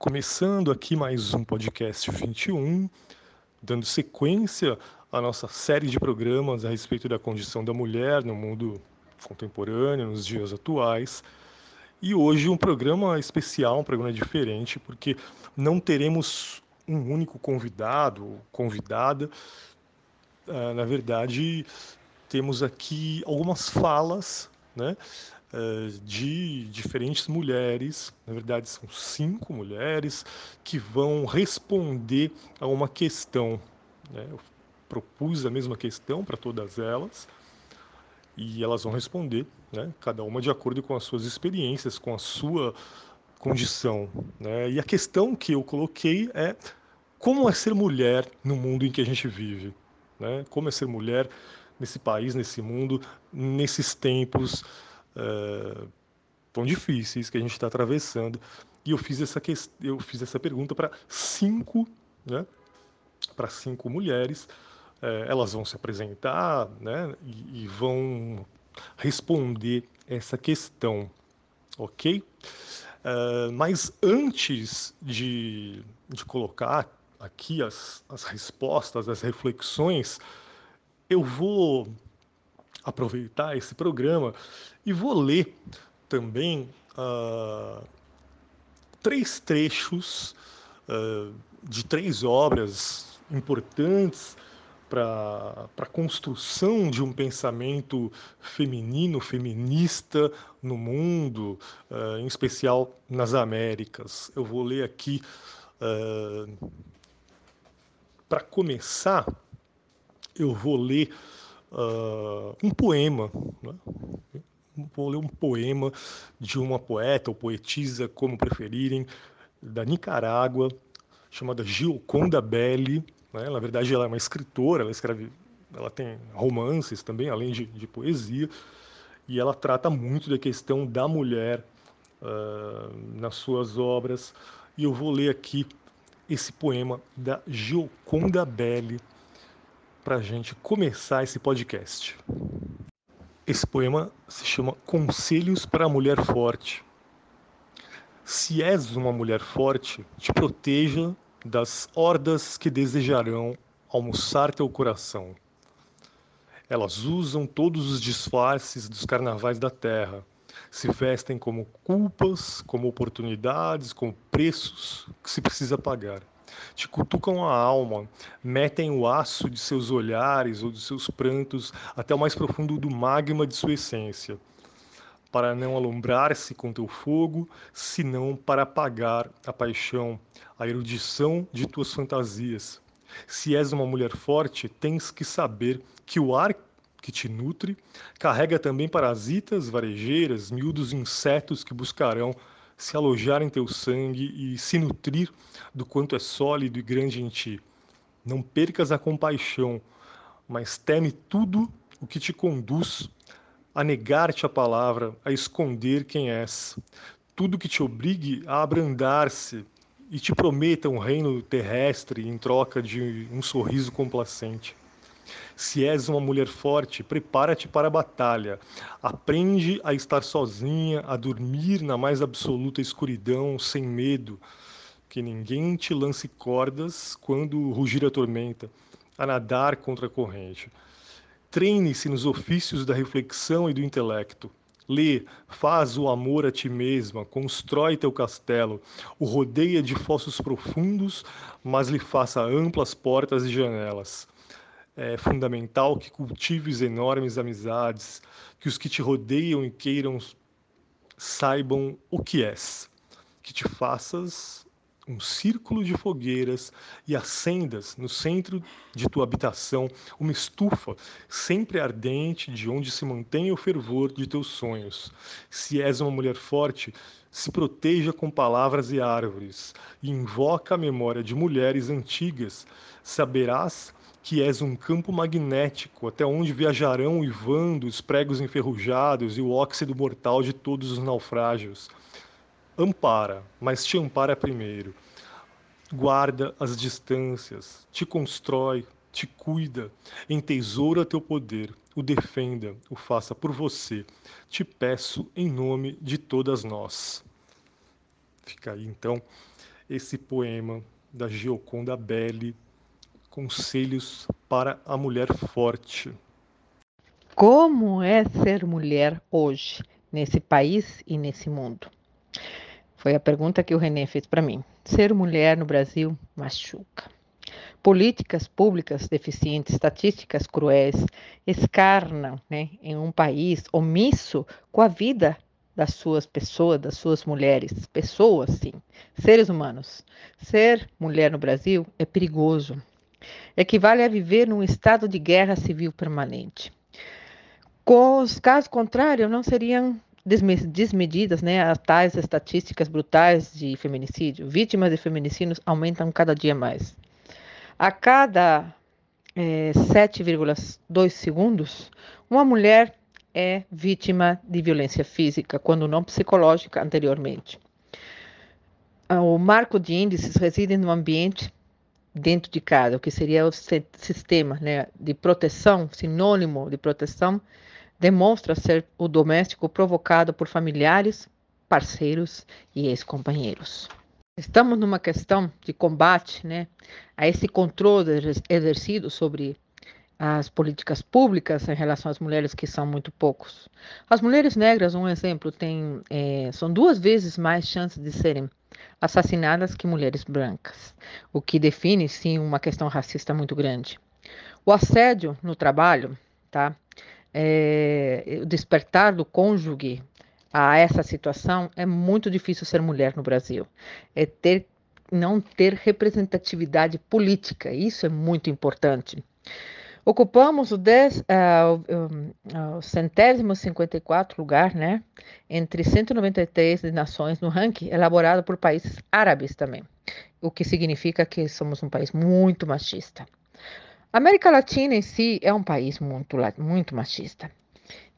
Começando aqui mais um podcast 21, dando sequência à nossa série de programas a respeito da condição da mulher no mundo contemporâneo, nos dias atuais. E hoje um programa especial, um programa diferente, porque não teremos um único convidado, convidada. Uh, na verdade, temos aqui algumas falas, né? Eh, de diferentes mulheres, na verdade são cinco mulheres, que vão responder a uma questão. Né? Eu propus a mesma questão para todas elas e elas vão responder, né? cada uma de acordo com as suas experiências, com a sua condição. Né? E a questão que eu coloquei é como é ser mulher no mundo em que a gente vive? Né? Como é ser mulher nesse país, nesse mundo, nesses tempos uh, tão difíceis que a gente está atravessando. E eu fiz essa, eu fiz essa pergunta para cinco, né, para cinco mulheres. Uh, elas vão se apresentar né, e, e vão responder essa questão, ok? Uh, mas antes de, de colocar aqui as, as respostas, as reflexões, eu vou aproveitar esse programa e vou ler também uh, três trechos uh, de três obras importantes para a construção de um pensamento feminino, feminista no mundo, uh, em especial nas Américas. Eu vou ler aqui, para começar, eu vou ler uh, um poema. Né? Vou ler um poema de uma poeta ou poetisa, como preferirem, da Nicarágua, chamada Gioconda Belli. Né? Na verdade, ela é uma escritora, ela escreve, ela tem romances também, além de, de poesia, e ela trata muito da questão da mulher uh, nas suas obras. E eu vou ler aqui esse poema da Gioconda Belli, para a gente começar esse podcast. Esse poema se chama Conselhos para a Mulher Forte. Se és uma mulher forte, te proteja das hordas que desejarão almoçar teu coração. Elas usam todos os disfarces dos carnavais da terra, se vestem como culpas, como oportunidades, como preços que se precisa pagar te cutucam a alma, metem o aço de seus olhares ou de seus prantos até o mais profundo do magma de sua essência, para não alumbrar-se com teu fogo, senão para apagar a paixão, a erudição de tuas fantasias. Se és uma mulher forte, tens que saber que o ar que te nutre carrega também parasitas, varejeiras, miúdos insetos que buscarão se alojar em teu sangue e se nutrir do quanto é sólido e grande em ti. Não percas a compaixão, mas teme tudo o que te conduz a negar-te a palavra, a esconder quem és. Tudo que te obrigue a abrandar-se e te prometa um reino terrestre em troca de um sorriso complacente. Se és uma mulher forte, prepara-te para a batalha. Aprende a estar sozinha, a dormir na mais absoluta escuridão, sem medo. Que ninguém te lance cordas quando rugir a tormenta, a nadar contra a corrente. Treine-se nos ofícios da reflexão e do intelecto. Lê, faz o amor a ti mesma, constrói teu castelo, o rodeia de fossos profundos, mas lhe faça amplas portas e janelas é fundamental que cultives enormes amizades, que os que te rodeiam e queiram saibam o que és, que te faças um círculo de fogueiras e acendas no centro de tua habitação uma estufa sempre ardente de onde se mantém o fervor de teus sonhos. Se és uma mulher forte, se proteja com palavras e árvores e invoca a memória de mulheres antigas. Saberás que és um campo magnético, até onde viajarão uivando os pregos enferrujados e o óxido mortal de todos os naufrágios. Ampara, mas te ampara primeiro. Guarda as distâncias, te constrói, te cuida, entesoura teu poder, o defenda, o faça por você. Te peço em nome de todas nós. Fica aí então esse poema da Gioconda Belli, Conselhos para a Mulher Forte. Como é ser mulher hoje, nesse país e nesse mundo? Foi a pergunta que o René fez para mim. Ser mulher no Brasil machuca. Políticas públicas deficientes, estatísticas cruéis, escarnam né, em um país omisso com a vida das suas pessoas, das suas mulheres, pessoas, sim, seres humanos. Ser mulher no Brasil é perigoso. Equivale a viver num estado de guerra civil permanente. Caso contrário, não seriam desmedidas né, as tais estatísticas brutais de feminicídio. Vítimas de feminicídios aumentam cada dia mais. A cada é, 7,2 segundos, uma mulher é vítima de violência física, quando não psicológica anteriormente. O marco de índices reside no ambiente dentro de casa, o que seria o sistema né, de proteção, sinônimo de proteção demonstra ser o doméstico provocado por familiares, parceiros e ex-companheiros. Estamos numa questão de combate né, a esse controle exercido sobre as políticas públicas em relação às mulheres, que são muito poucos. As mulheres negras, um exemplo, têm, é, são duas vezes mais chances de serem assassinadas que mulheres brancas, o que define, sim, uma questão racista muito grande. O assédio no trabalho, tá? é, o despertar do cônjuge a essa situação, é muito difícil ser mulher no Brasil. É ter não ter representatividade política, isso é muito importante. Ocupamos o, dez, uh, o, centésimo 54 lugar, né, entre 193 nações no ranking elaborado por países árabes também, o que significa que somos um país muito machista. A América Latina em si é um país muito, muito machista.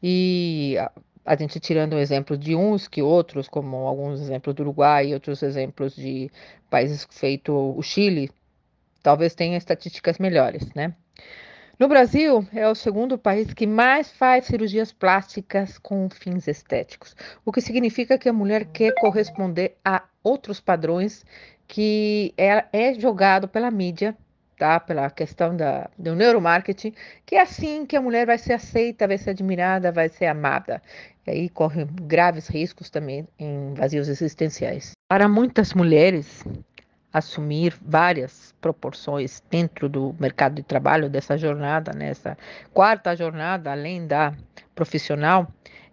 E a, a gente tirando exemplos de uns que outros, como alguns exemplos do Uruguai e outros exemplos de países feito o Chile, talvez tenha estatísticas melhores, né? No Brasil, é o segundo país que mais faz cirurgias plásticas com fins estéticos, o que significa que a mulher quer corresponder a outros padrões que é, é jogado pela mídia tá? Pela questão da, do neuromarketing, que é assim que a mulher vai ser aceita, vai ser admirada, vai ser amada. E aí corre graves riscos também em vazios existenciais. Para muitas mulheres, assumir várias proporções dentro do mercado de trabalho dessa jornada, nessa quarta jornada, além da profissional,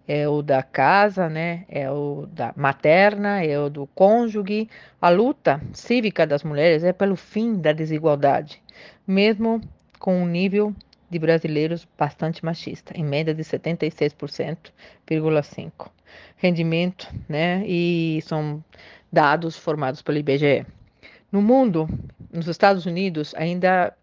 é o da casa, né? É o da materna, é o do cônjuge. A luta cívica das mulheres é pelo fim da desigualdade, mesmo com um nível de brasileiros bastante machista, em média de 76,5%. Rendimento, né? E são dados formados pelo IBGE. No mundo, nos Estados Unidos, ainda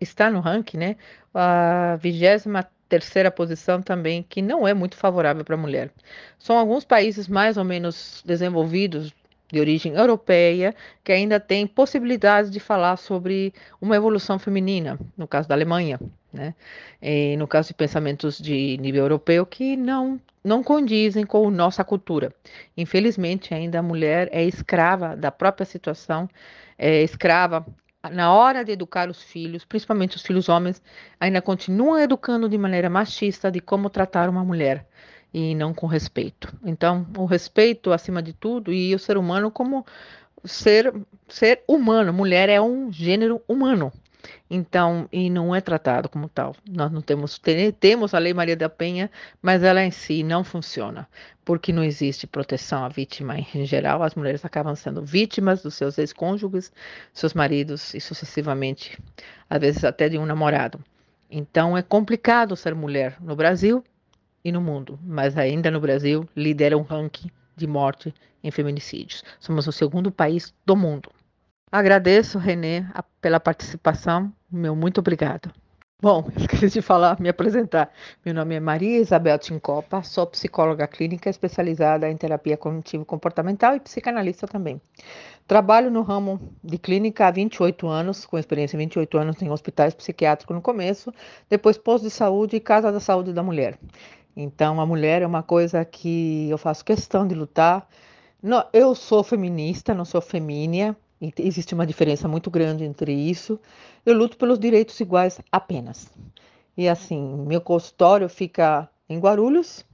está no ranking, né? A vigésima terceira posição também, que não é muito favorável para a mulher. São alguns países mais ou menos desenvolvidos de origem europeia que ainda têm possibilidades de falar sobre uma evolução feminina, no caso da Alemanha, né? E no caso de pensamentos de nível europeu que não não condizem com nossa cultura. Infelizmente, ainda a mulher é escrava da própria situação, é escrava na hora de educar os filhos, principalmente os filhos homens, ainda continuam educando de maneira machista de como tratar uma mulher e não com respeito. Então, o respeito acima de tudo e o ser humano como ser ser humano, mulher é um gênero humano. Então, e não é tratado como tal. Nós não temos temos a Lei Maria da Penha, mas ela em si não funciona, porque não existe proteção à vítima em geral. As mulheres acabam sendo vítimas dos seus ex-cônjuges, seus maridos e sucessivamente, às vezes até de um namorado. Então, é complicado ser mulher no Brasil e no mundo, mas ainda no Brasil lidera um ranking de morte em feminicídios. Somos o segundo país do mundo. Agradeço, Renê, pela participação. Meu muito obrigado. Bom, esqueci de falar, me apresentar. Meu nome é Maria Isabel Tincopa, sou psicóloga clínica especializada em terapia cognitivo-comportamental e psicanalista também. Trabalho no ramo de clínica há 28 anos, com experiência em 28 anos em hospitais psiquiátricos no começo, depois posto de saúde e casa da saúde da mulher. Então, a mulher é uma coisa que eu faço questão de lutar. eu sou feminista, não sou femínea, existe uma diferença muito grande entre isso. Eu luto pelos direitos iguais apenas. E assim, meu consultório fica em Guarulhos,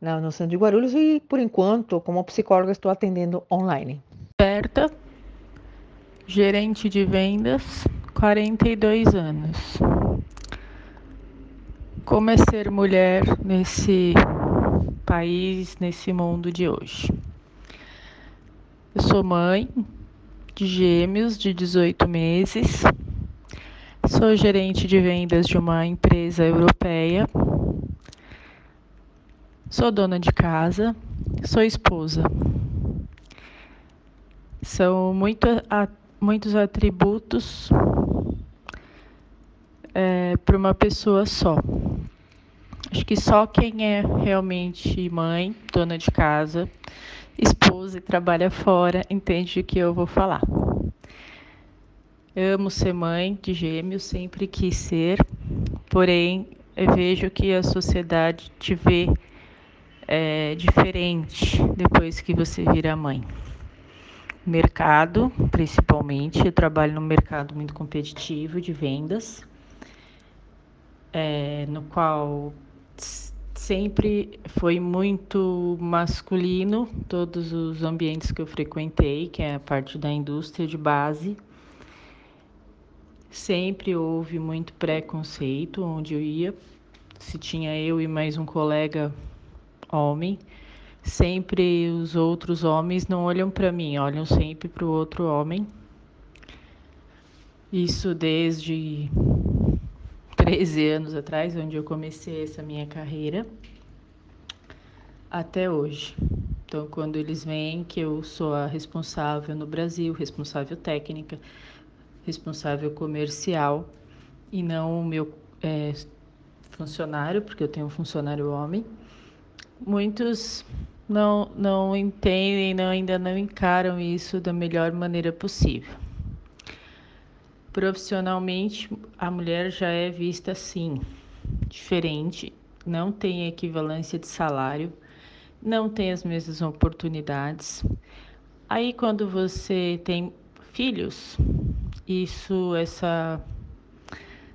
no centro de Guarulhos, e por enquanto, como psicóloga, estou atendendo online. Berta, gerente de vendas, 42 anos. Como é ser mulher nesse país, nesse mundo de hoje? Eu sou mãe de gêmeos de 18 meses. Sou gerente de vendas de uma empresa europeia. Sou dona de casa. Sou esposa. São muito, muitos atributos é, para uma pessoa só. Acho que só quem é realmente mãe, dona de casa, esposa e trabalha fora entende o que eu vou falar. Amo ser mãe de gêmeos, sempre quis ser, porém vejo que a sociedade te vê é, diferente depois que você vira mãe. Mercado, principalmente, eu trabalho num mercado muito competitivo de vendas, é, no qual sempre foi muito masculino, todos os ambientes que eu frequentei, que é a parte da indústria de base. Sempre houve muito preconceito onde eu ia. Se tinha eu e mais um colega homem, sempre os outros homens não olham para mim, olham sempre para o outro homem. Isso desde 13 anos atrás, onde eu comecei essa minha carreira, até hoje. Então, quando eles veem que eu sou a responsável no Brasil, responsável técnica, responsável comercial, e não o meu é, funcionário, porque eu tenho um funcionário homem, muitos não, não entendem, não, ainda não encaram isso da melhor maneira possível. Profissionalmente, a mulher já é vista assim, diferente, não tem equivalência de salário, não tem as mesmas oportunidades. Aí, quando você tem filhos, isso, essa,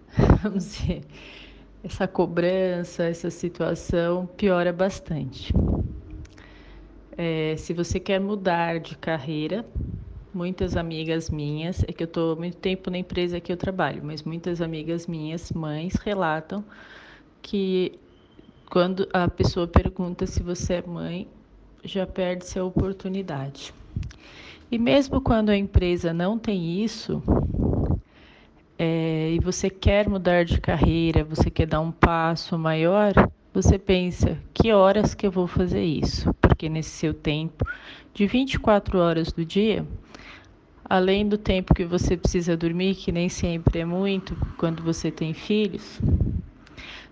vamos dizer, essa cobrança, essa situação piora bastante. É, se você quer mudar de carreira, muitas amigas minhas, é que eu estou muito tempo na empresa que eu trabalho, mas muitas amigas minhas, mães, relatam que quando a pessoa pergunta se você é mãe, já perde-se a oportunidade. E mesmo quando a empresa não tem isso, é, e você quer mudar de carreira, você quer dar um passo maior, você pensa, que horas que eu vou fazer isso? Porque nesse seu tempo de 24 horas do dia, além do tempo que você precisa dormir, que nem sempre é muito quando você tem filhos,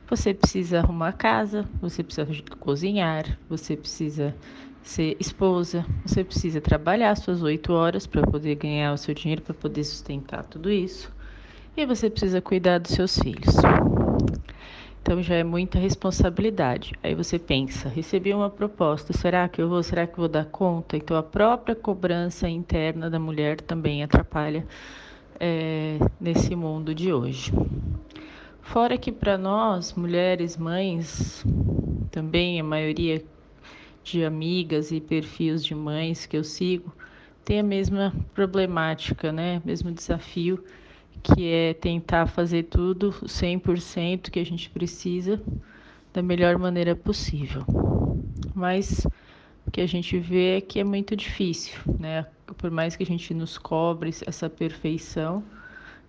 você precisa arrumar a casa, você precisa cozinhar, você precisa ser esposa, você precisa trabalhar suas oito horas para poder ganhar o seu dinheiro, para poder sustentar tudo isso. E você precisa cuidar dos seus filhos. Então já é muita responsabilidade. Aí você pensa, recebi uma proposta, será que eu vou, será que eu vou dar conta? Então a própria cobrança interna da mulher também atrapalha é, nesse mundo de hoje. Fora que para nós, mulheres, mães, também a maioria de amigas e perfis de mães que eu sigo, tem a mesma problemática, né? Mesmo desafio que é tentar fazer tudo 100% que a gente precisa da melhor maneira possível. Mas o que a gente vê é que é muito difícil, né? Por mais que a gente nos cobre essa perfeição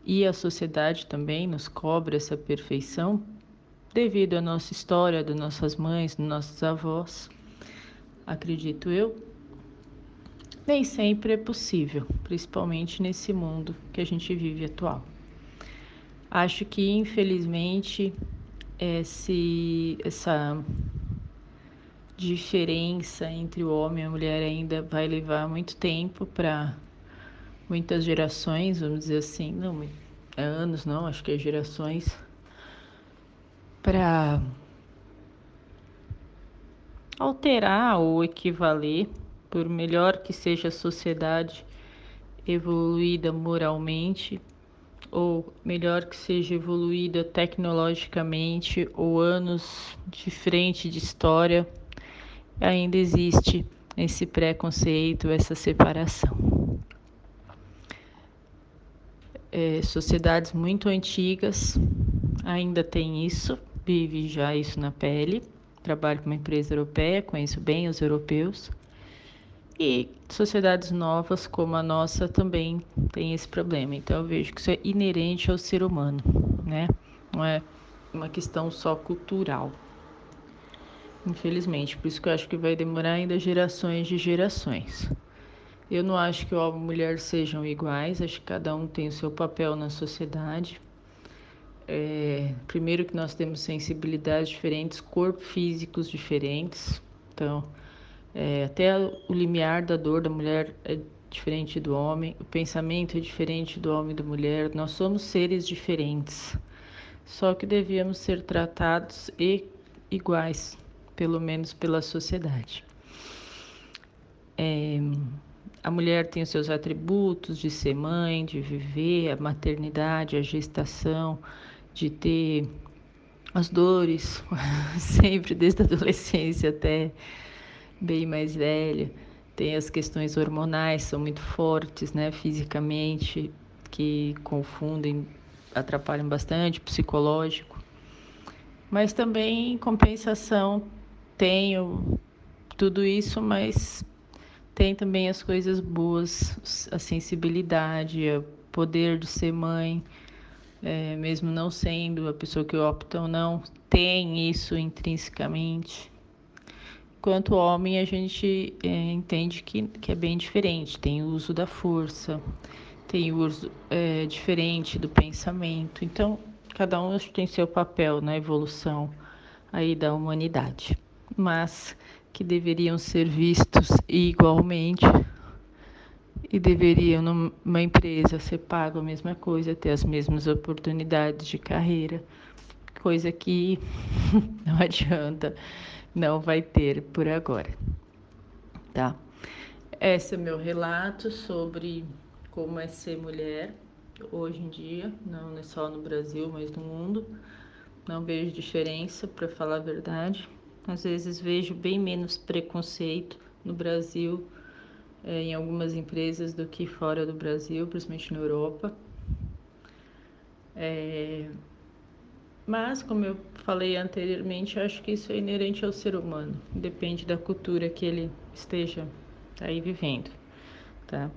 e a sociedade também nos cobre essa perfeição, devido à nossa história, das nossas mães, dos nossos avós, acredito eu, nem sempre é possível, principalmente nesse mundo que a gente vive atual. Acho que, infelizmente, esse, essa diferença entre o homem e a mulher ainda vai levar muito tempo para muitas gerações, vamos dizer assim, não é anos, não, acho que é gerações, para alterar ou equivaler por melhor que seja a sociedade evoluída moralmente, ou melhor que seja evoluída tecnologicamente, ou anos de frente de história, ainda existe esse preconceito, essa separação. É, sociedades muito antigas ainda têm isso, vive já isso na pele. Trabalho com uma empresa europeia, conheço bem os europeus. E sociedades novas como a nossa também tem esse problema. Então eu vejo que isso é inerente ao ser humano, né? Não é uma questão só cultural. Infelizmente, por isso que eu acho que vai demorar ainda gerações de gerações. Eu não acho que homem e mulher sejam iguais, acho que cada um tem o seu papel na sociedade. É, primeiro que nós temos sensibilidades diferentes, corpos físicos diferentes, então é, até o limiar da dor da mulher é diferente do homem, o pensamento é diferente do homem e da mulher, nós somos seres diferentes, só que devíamos ser tratados e iguais, pelo menos pela sociedade. É, a mulher tem os seus atributos de ser mãe, de viver, a maternidade, a gestação, de ter as dores, sempre desde a adolescência até bem mais velha. Tem as questões hormonais, são muito fortes, né, fisicamente, que confundem, atrapalham bastante, psicológico. Mas também, em compensação, tenho tudo isso, mas tem também as coisas boas, a sensibilidade, o poder de ser mãe, é, mesmo não sendo a pessoa que opta ou não, tem isso intrinsecamente. Quanto homem, a gente é, entende que, que é bem diferente. Tem o uso da força, tem o uso é, diferente do pensamento. Então, cada um tem seu papel na evolução aí da humanidade. Mas que deveriam ser vistos igualmente e deveriam numa empresa ser pago a mesma coisa, ter as mesmas oportunidades de carreira, coisa que não adianta, não vai ter por agora. Tá? Esse é meu relato sobre como é ser mulher hoje em dia, não é só no Brasil, mas no mundo. Não vejo diferença, para falar a verdade. Às vezes vejo bem menos preconceito no Brasil, é, em algumas empresas, do que fora do Brasil, principalmente na Europa. É, mas, como eu falei anteriormente, acho que isso é inerente ao ser humano, depende da cultura que ele esteja aí vivendo, tá?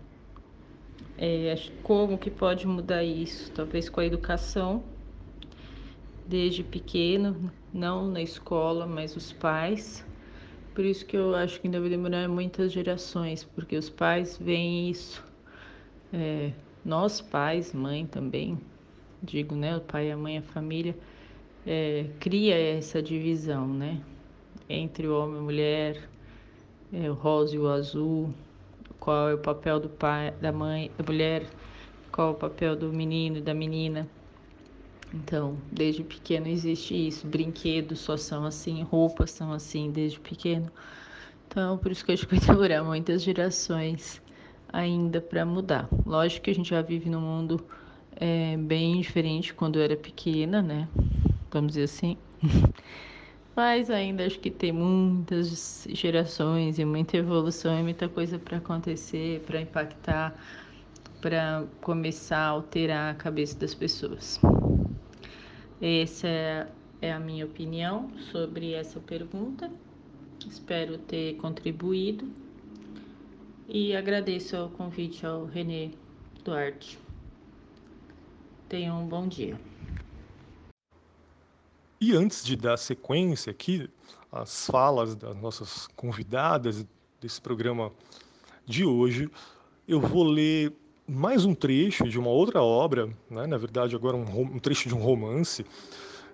É, como que pode mudar isso? Talvez com a educação, desde pequeno, não na escola, mas os pais. Por isso que eu acho que ainda vai demorar muitas gerações, porque os pais veem isso. É, nós pais, mãe também, digo, né? O pai, a mãe, a família, é, cria essa divisão, né? Entre o homem e a mulher, é, o rosa e o azul, qual é o papel do pai, da mãe, da mulher, qual é o papel do menino e da menina. Então, desde pequeno existe isso. Brinquedos só são assim, roupas são assim desde pequeno. Então, por isso que eu acho que vai demorar muitas gerações ainda para mudar. Lógico que a gente já vive num mundo é, bem diferente quando eu era pequena, né? Vamos dizer assim. Mas ainda acho que tem muitas gerações e muita evolução e muita coisa para acontecer, para impactar, para começar a alterar a cabeça das pessoas. Essa é, a minha opinião sobre essa pergunta. Espero ter contribuído e agradeço o convite ao Renê Duarte. Tenham um bom dia. E antes de dar sequência aqui às falas das nossas convidadas desse programa de hoje, eu vou ler mais um trecho de uma outra obra, né? na verdade agora um, um, trecho de um romance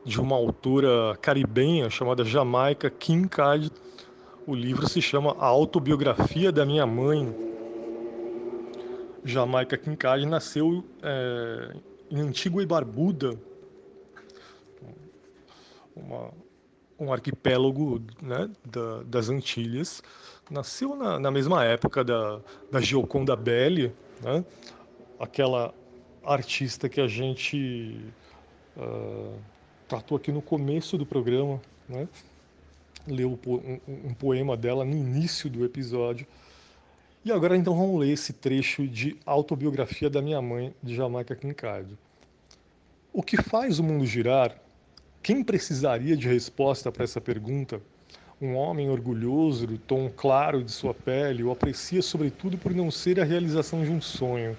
de uma autora caribenha chamada Jamaica Kincaid. O livro se chama A Autobiografia da Minha Mãe. Jamaica Kincaid nasceu é, em Antigua e Barbuda, uma, um arquipélago né, da, das Antilhas. Nasceu na, na mesma época da, da Gioconda Belli, né? aquela artista que a gente uh, tratou aqui no começo do programa, né? leu um, um poema dela no início do episódio. E agora então vamos ler esse trecho de autobiografia da minha mãe, de Jamaica Kincaid. O que faz o mundo girar? Quem precisaria de resposta para essa pergunta? Um homem orgulhoso do tom claro de sua pele o aprecia sobretudo por não ser a realização de um sonho,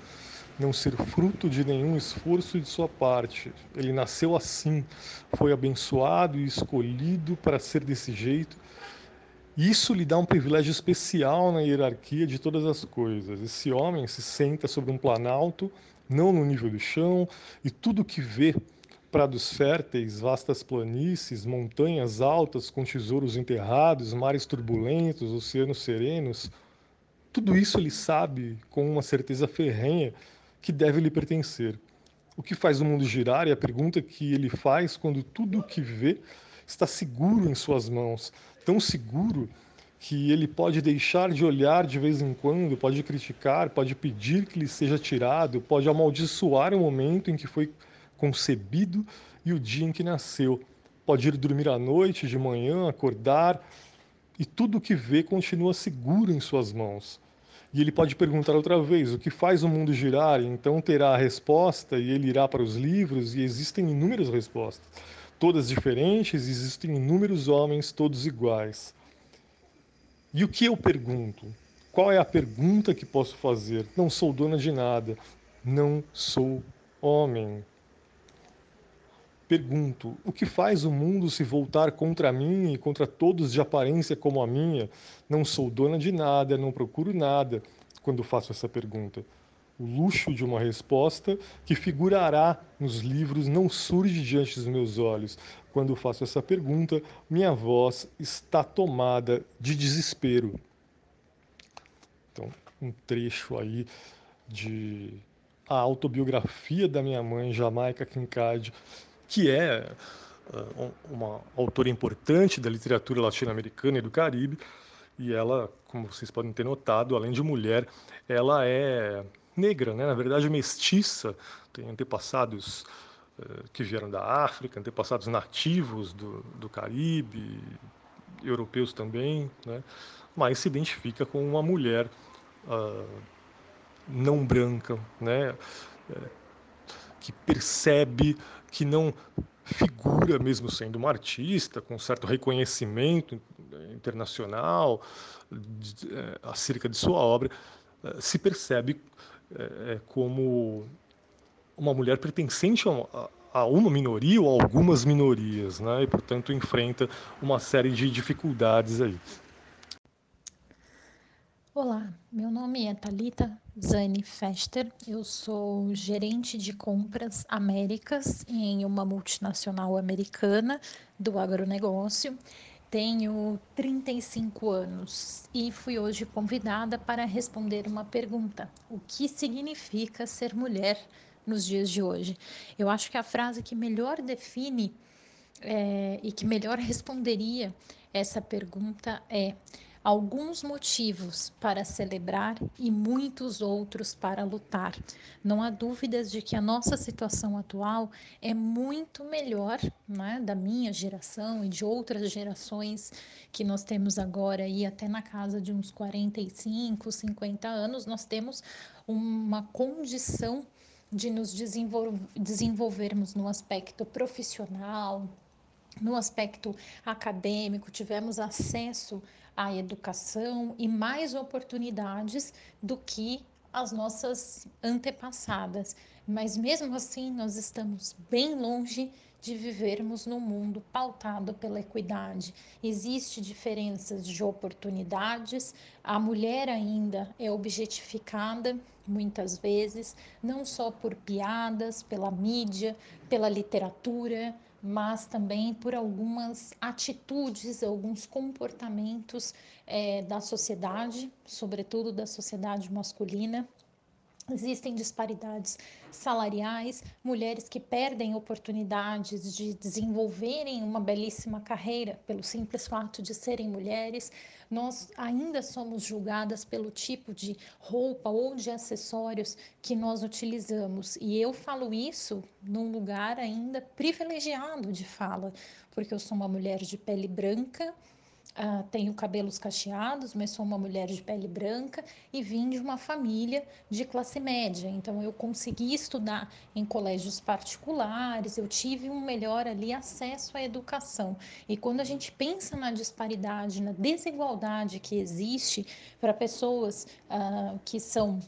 não ser fruto de nenhum esforço de sua parte. Ele nasceu assim, foi abençoado e escolhido para ser desse jeito. Isso lhe dá um privilégio especial na hierarquia de todas as coisas. Esse homem se senta sobre um planalto, não no nível do chão, e tudo que vê prados férteis, vastas planícies, montanhas altas com tesouros enterrados, mares turbulentos, oceanos serenos, tudo isso ele sabe com uma certeza ferrenha que deve lhe pertencer. O que faz o mundo girar é a pergunta que ele faz quando tudo o que vê está seguro em suas mãos, tão seguro que ele pode deixar de olhar de vez em quando, pode criticar, pode pedir que lhe seja tirado, pode amaldiçoar o momento em que foi concebido e o dia em que nasceu. Pode ir dormir à noite, de manhã, acordar, e tudo o que vê continua seguro em suas mãos. E ele pode perguntar outra vez o que faz o mundo girar, então terá a resposta e ele irá para os livros e existem inúmeras respostas, todas diferentes, existem inúmeros homens, todos iguais. E o que eu pergunto? Qual é a pergunta que posso fazer? Não sou dona de nada, não sou homem. Pergunto: o que faz o mundo se voltar contra mim e contra todos de aparência como a minha? Não sou dona de nada, não procuro nada quando faço essa pergunta. O luxo de uma resposta que figurará nos livros não surge diante dos meus olhos. Quando faço essa pergunta, minha voz está tomada de desespero. Então, um trecho aí de a autobiografia da minha mãe, Jamaica Kincaid, que é uh, uma autora importante da literatura latino-americana e do Caribe, e ela, como vocês podem ter notado, além de mulher, ela é negra, né? na verdade mestiça, tem antepassados uh, que vieram da África, antepassados nativos do, do Caribe, europeus também, né? mas se identifica com uma mulher uh, não branca, né? que percebe que não figura, mesmo sendo uma artista, com certo reconhecimento internacional é, acerca de sua obra, é, se percebe é, como uma mulher pertencente a uma minoria ou a algumas minorias, né? e portanto enfrenta uma série de dificuldades aí. Olá, meu nome é Talita Zani Fester, eu sou gerente de compras Américas em uma multinacional americana do agronegócio. Tenho 35 anos e fui hoje convidada para responder uma pergunta: o que significa ser mulher nos dias de hoje? Eu acho que a frase que melhor define é, e que melhor responderia essa pergunta é alguns motivos para celebrar e muitos outros para lutar. Não há dúvidas de que a nossa situação atual é muito melhor, né, da minha geração e de outras gerações que nós temos agora e até na casa de uns 45, 50 anos, nós temos uma condição de nos desenvolvermos no aspecto profissional, no aspecto acadêmico, tivemos acesso à educação e mais oportunidades do que as nossas antepassadas. Mas mesmo assim, nós estamos bem longe de vivermos num mundo pautado pela equidade. Existem diferenças de oportunidades, a mulher ainda é objetificada muitas vezes, não só por piadas, pela mídia, pela literatura, mas também por algumas atitudes, alguns comportamentos é, da sociedade, sobretudo da sociedade masculina. Existem disparidades salariais, mulheres que perdem oportunidades de desenvolverem uma belíssima carreira pelo simples fato de serem mulheres. Nós ainda somos julgadas pelo tipo de roupa ou de acessórios que nós utilizamos. E eu falo isso num lugar ainda privilegiado de fala, porque eu sou uma mulher de pele branca Uh, tenho cabelos cacheados, mas sou uma mulher de pele branca e vim de uma família de classe média. Então, eu consegui estudar em colégios particulares, eu tive um melhor ali acesso à educação. E quando a gente pensa na disparidade, na desigualdade que existe para pessoas uh, que são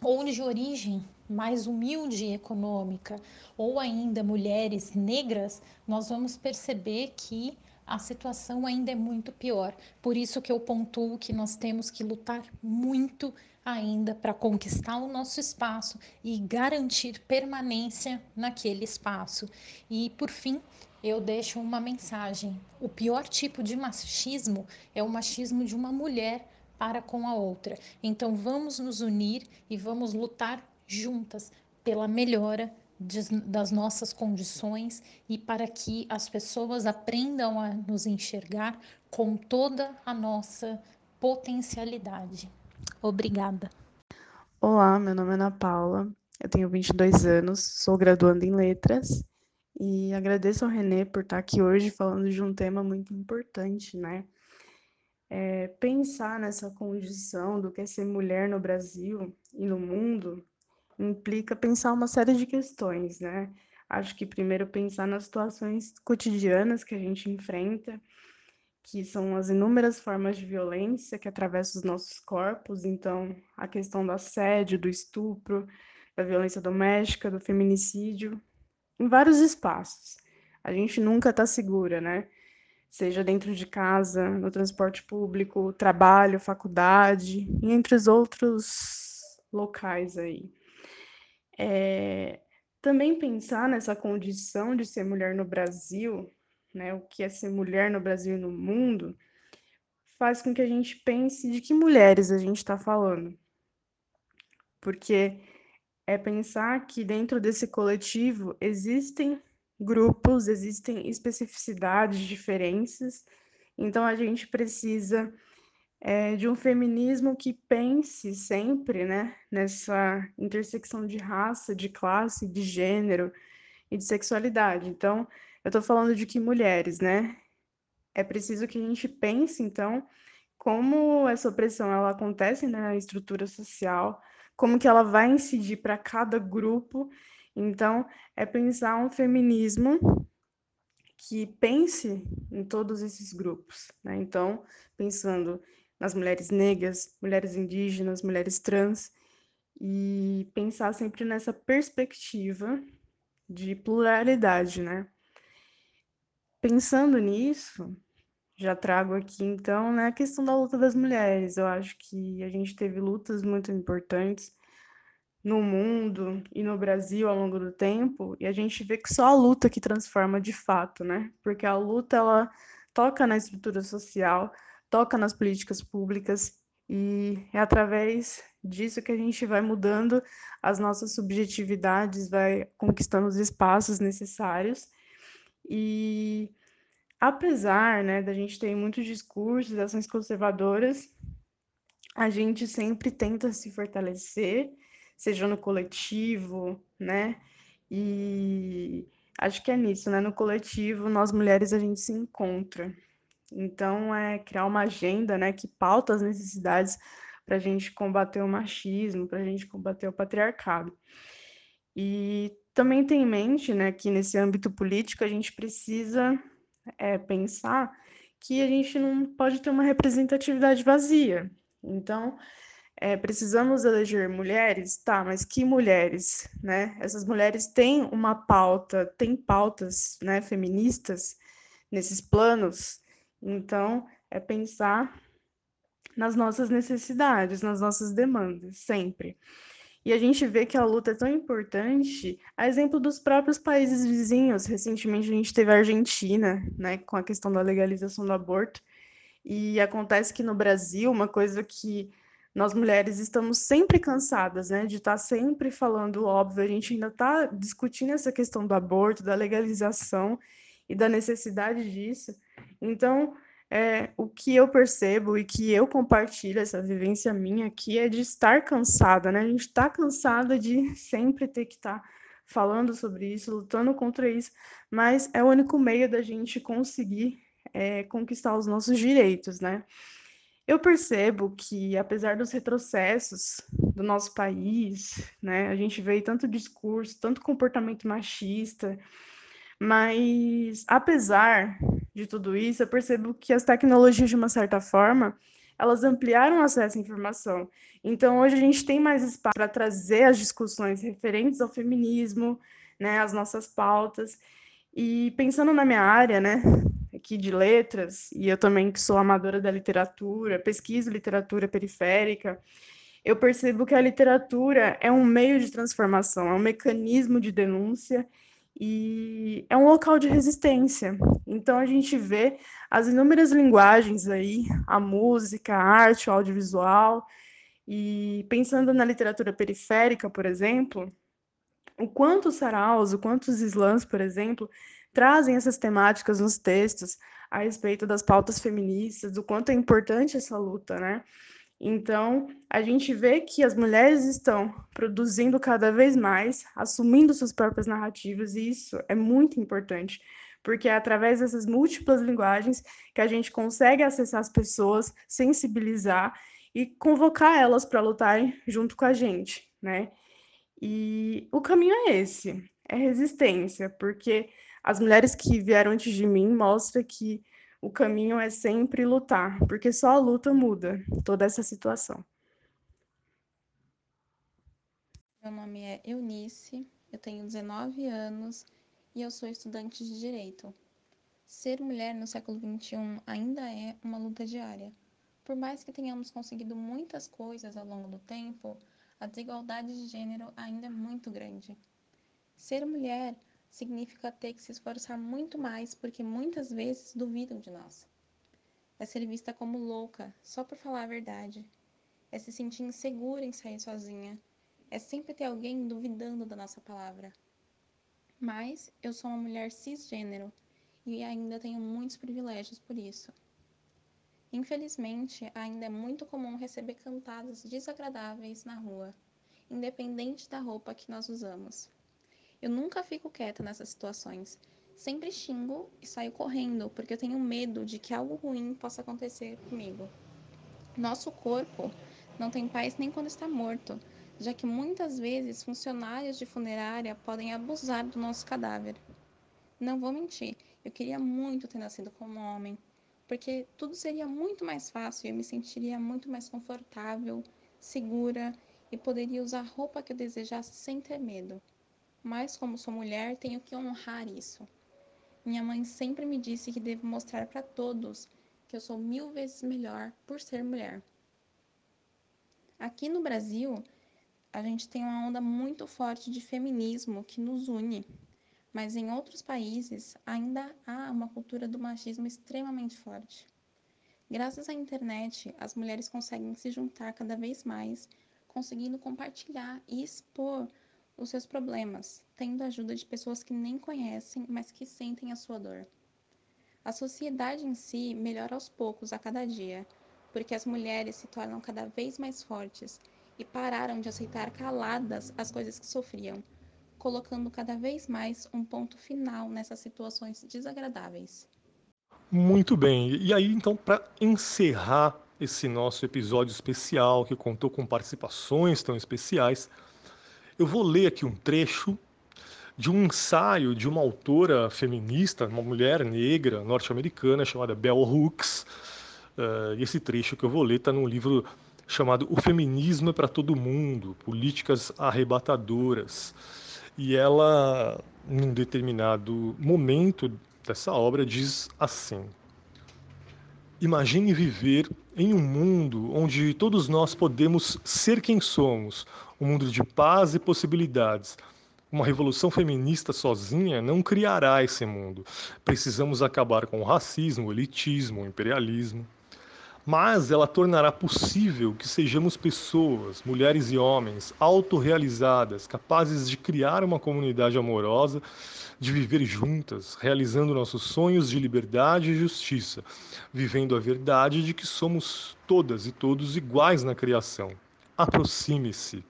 ou de origem mais humilde econômica, ou ainda mulheres negras, nós vamos perceber que a situação ainda é muito pior. Por isso que eu pontuo que nós temos que lutar muito ainda para conquistar o nosso espaço e garantir permanência naquele espaço. E por fim, eu deixo uma mensagem. O pior tipo de machismo é o machismo de uma mulher para com a outra. Então vamos nos unir e vamos lutar juntas pela melhora das nossas condições e para que as pessoas aprendam a nos enxergar com toda a nossa potencialidade. Obrigada. Olá, meu nome é Ana Paula, eu tenho 22 anos, sou graduanda em letras e agradeço ao Renê por estar aqui hoje falando de um tema muito importante, né? É, pensar nessa condição do que é ser mulher no Brasil e no mundo implica pensar uma série de questões, né? Acho que primeiro pensar nas situações cotidianas que a gente enfrenta, que são as inúmeras formas de violência que atravessam os nossos corpos, então a questão do assédio, do estupro, da violência doméstica, do feminicídio, em vários espaços. A gente nunca está segura, né? Seja dentro de casa, no transporte público, trabalho, faculdade, e entre os outros locais aí. É, também pensar nessa condição de ser mulher no Brasil, né, o que é ser mulher no Brasil e no mundo, faz com que a gente pense de que mulheres a gente está falando. Porque é pensar que dentro desse coletivo existem grupos, existem especificidades, diferenças, então a gente precisa é, de um feminismo que pense sempre né, nessa intersecção de raça, de classe, de gênero e de sexualidade. Então, eu estou falando de que mulheres, né? É preciso que a gente pense, então, como essa opressão ela acontece né, na estrutura social, como que ela vai incidir para cada grupo. Então, é pensar um feminismo que pense em todos esses grupos. Né? Então, pensando nas mulheres negras, mulheres indígenas, mulheres trans, e pensar sempre nessa perspectiva de pluralidade, né? Pensando nisso, já trago aqui então né, a questão da luta das mulheres. Eu acho que a gente teve lutas muito importantes no mundo e no Brasil ao longo do tempo, e a gente vê que só a luta que transforma de fato, né? Porque a luta ela toca na estrutura social, toca nas políticas públicas e é através disso que a gente vai mudando as nossas subjetividades, vai conquistando os espaços necessários. E apesar né, da gente ter muitos discursos, ações conservadoras, a gente sempre tenta se fortalecer, seja no coletivo, né? E acho que é nisso, né? No coletivo, nós mulheres a gente se encontra. Então, é criar uma agenda né, que pauta as necessidades para a gente combater o machismo, para a gente combater o patriarcado. E também tem em mente né, que nesse âmbito político a gente precisa é, pensar que a gente não pode ter uma representatividade vazia. Então, é, precisamos eleger mulheres, tá, mas que mulheres, né? Essas mulheres têm uma pauta, têm pautas, né, feministas nesses planos então, é pensar nas nossas necessidades, nas nossas demandas, sempre. E a gente vê que a luta é tão importante, a exemplo dos próprios países vizinhos. Recentemente a gente teve a Argentina, né, com a questão da legalização do aborto. E acontece que no Brasil, uma coisa que nós mulheres estamos sempre cansadas, né, de estar tá sempre falando óbvio, a gente ainda está discutindo essa questão do aborto, da legalização e da necessidade disso. Então, é, o que eu percebo e que eu compartilho, essa vivência minha aqui, é de estar cansada, né? A gente está cansada de sempre ter que estar tá falando sobre isso, lutando contra isso, mas é o único meio da gente conseguir é, conquistar os nossos direitos, né? Eu percebo que, apesar dos retrocessos do nosso país, né, a gente vê tanto discurso, tanto comportamento machista, mas apesar de tudo isso, eu percebo que as tecnologias, de uma certa forma, elas ampliaram o acesso à informação. Então, hoje a gente tem mais espaço para trazer as discussões referentes ao feminismo, né, as nossas pautas. E pensando na minha área, né, aqui de letras, e eu também que sou amadora da literatura, pesquiso literatura periférica, eu percebo que a literatura é um meio de transformação, é um mecanismo de denúncia e é um local de resistência. Então a gente vê as inúmeras linguagens aí, a música, a arte, o audiovisual, e pensando na literatura periférica, por exemplo, o quanto os saraus, o quanto os slams, por exemplo, trazem essas temáticas nos textos a respeito das pautas feministas, do quanto é importante essa luta, né? Então, a gente vê que as mulheres estão produzindo cada vez mais, assumindo suas próprias narrativas, e isso é muito importante, porque é através dessas múltiplas linguagens que a gente consegue acessar as pessoas, sensibilizar e convocar elas para lutarem junto com a gente, né? E o caminho é esse, é resistência, porque as mulheres que vieram antes de mim mostram que o caminho é sempre lutar, porque só a luta muda toda essa situação. Meu nome é Eunice, eu tenho 19 anos e eu sou estudante de Direito. Ser mulher no século XXI ainda é uma luta diária. Por mais que tenhamos conseguido muitas coisas ao longo do tempo, a desigualdade de gênero ainda é muito grande. Ser mulher significa ter que se esforçar muito mais porque muitas vezes duvidam de nós. É ser vista como louca só por falar a verdade. É se sentir insegura em sair sozinha. É sempre ter alguém duvidando da nossa palavra. Mas eu sou uma mulher cisgênero e ainda tenho muitos privilégios por isso. Infelizmente, ainda é muito comum receber cantadas desagradáveis na rua, independente da roupa que nós usamos. Eu nunca fico quieta nessas situações. Sempre xingo e saio correndo, porque eu tenho medo de que algo ruim possa acontecer comigo. Nosso corpo não tem paz nem quando está morto, já que muitas vezes funcionários de funerária podem abusar do nosso cadáver. Não vou mentir, eu queria muito ter nascido como homem, porque tudo seria muito mais fácil e eu me sentiria muito mais confortável, segura e poderia usar a roupa que eu desejasse sem ter medo mas como sou mulher, tenho que honrar isso. Minha mãe sempre me disse que devo mostrar para todos que eu sou mil vezes melhor por ser mulher. Aqui no Brasil, a gente tem uma onda muito forte de feminismo que nos une, mas em outros países ainda há uma cultura do machismo extremamente forte. Graças à internet, as mulheres conseguem se juntar cada vez mais, conseguindo compartilhar e expor os seus problemas, tendo a ajuda de pessoas que nem conhecem, mas que sentem a sua dor. A sociedade em si melhora aos poucos a cada dia, porque as mulheres se tornam cada vez mais fortes e pararam de aceitar caladas as coisas que sofriam, colocando cada vez mais um ponto final nessas situações desagradáveis. Muito bem. E aí, então, para encerrar esse nosso episódio especial, que contou com participações tão especiais, eu vou ler aqui um trecho de um ensaio de uma autora feminista, uma mulher negra norte-americana chamada Bell Hooks. Uh, esse trecho que eu vou ler está num livro chamado O Feminismo é para Todo Mundo, Políticas Arrebatadoras. E ela, num determinado momento dessa obra, diz assim: Imagine viver em um mundo onde todos nós podemos ser quem somos, um mundo de paz e possibilidades. Uma revolução feminista sozinha não criará esse mundo. Precisamos acabar com o racismo, o elitismo, o imperialismo. Mas ela tornará possível que sejamos pessoas, mulheres e homens, autorrealizadas, capazes de criar uma comunidade amorosa, de viver juntas, realizando nossos sonhos de liberdade e justiça, vivendo a verdade de que somos todas e todos iguais na criação. Aproxime-se.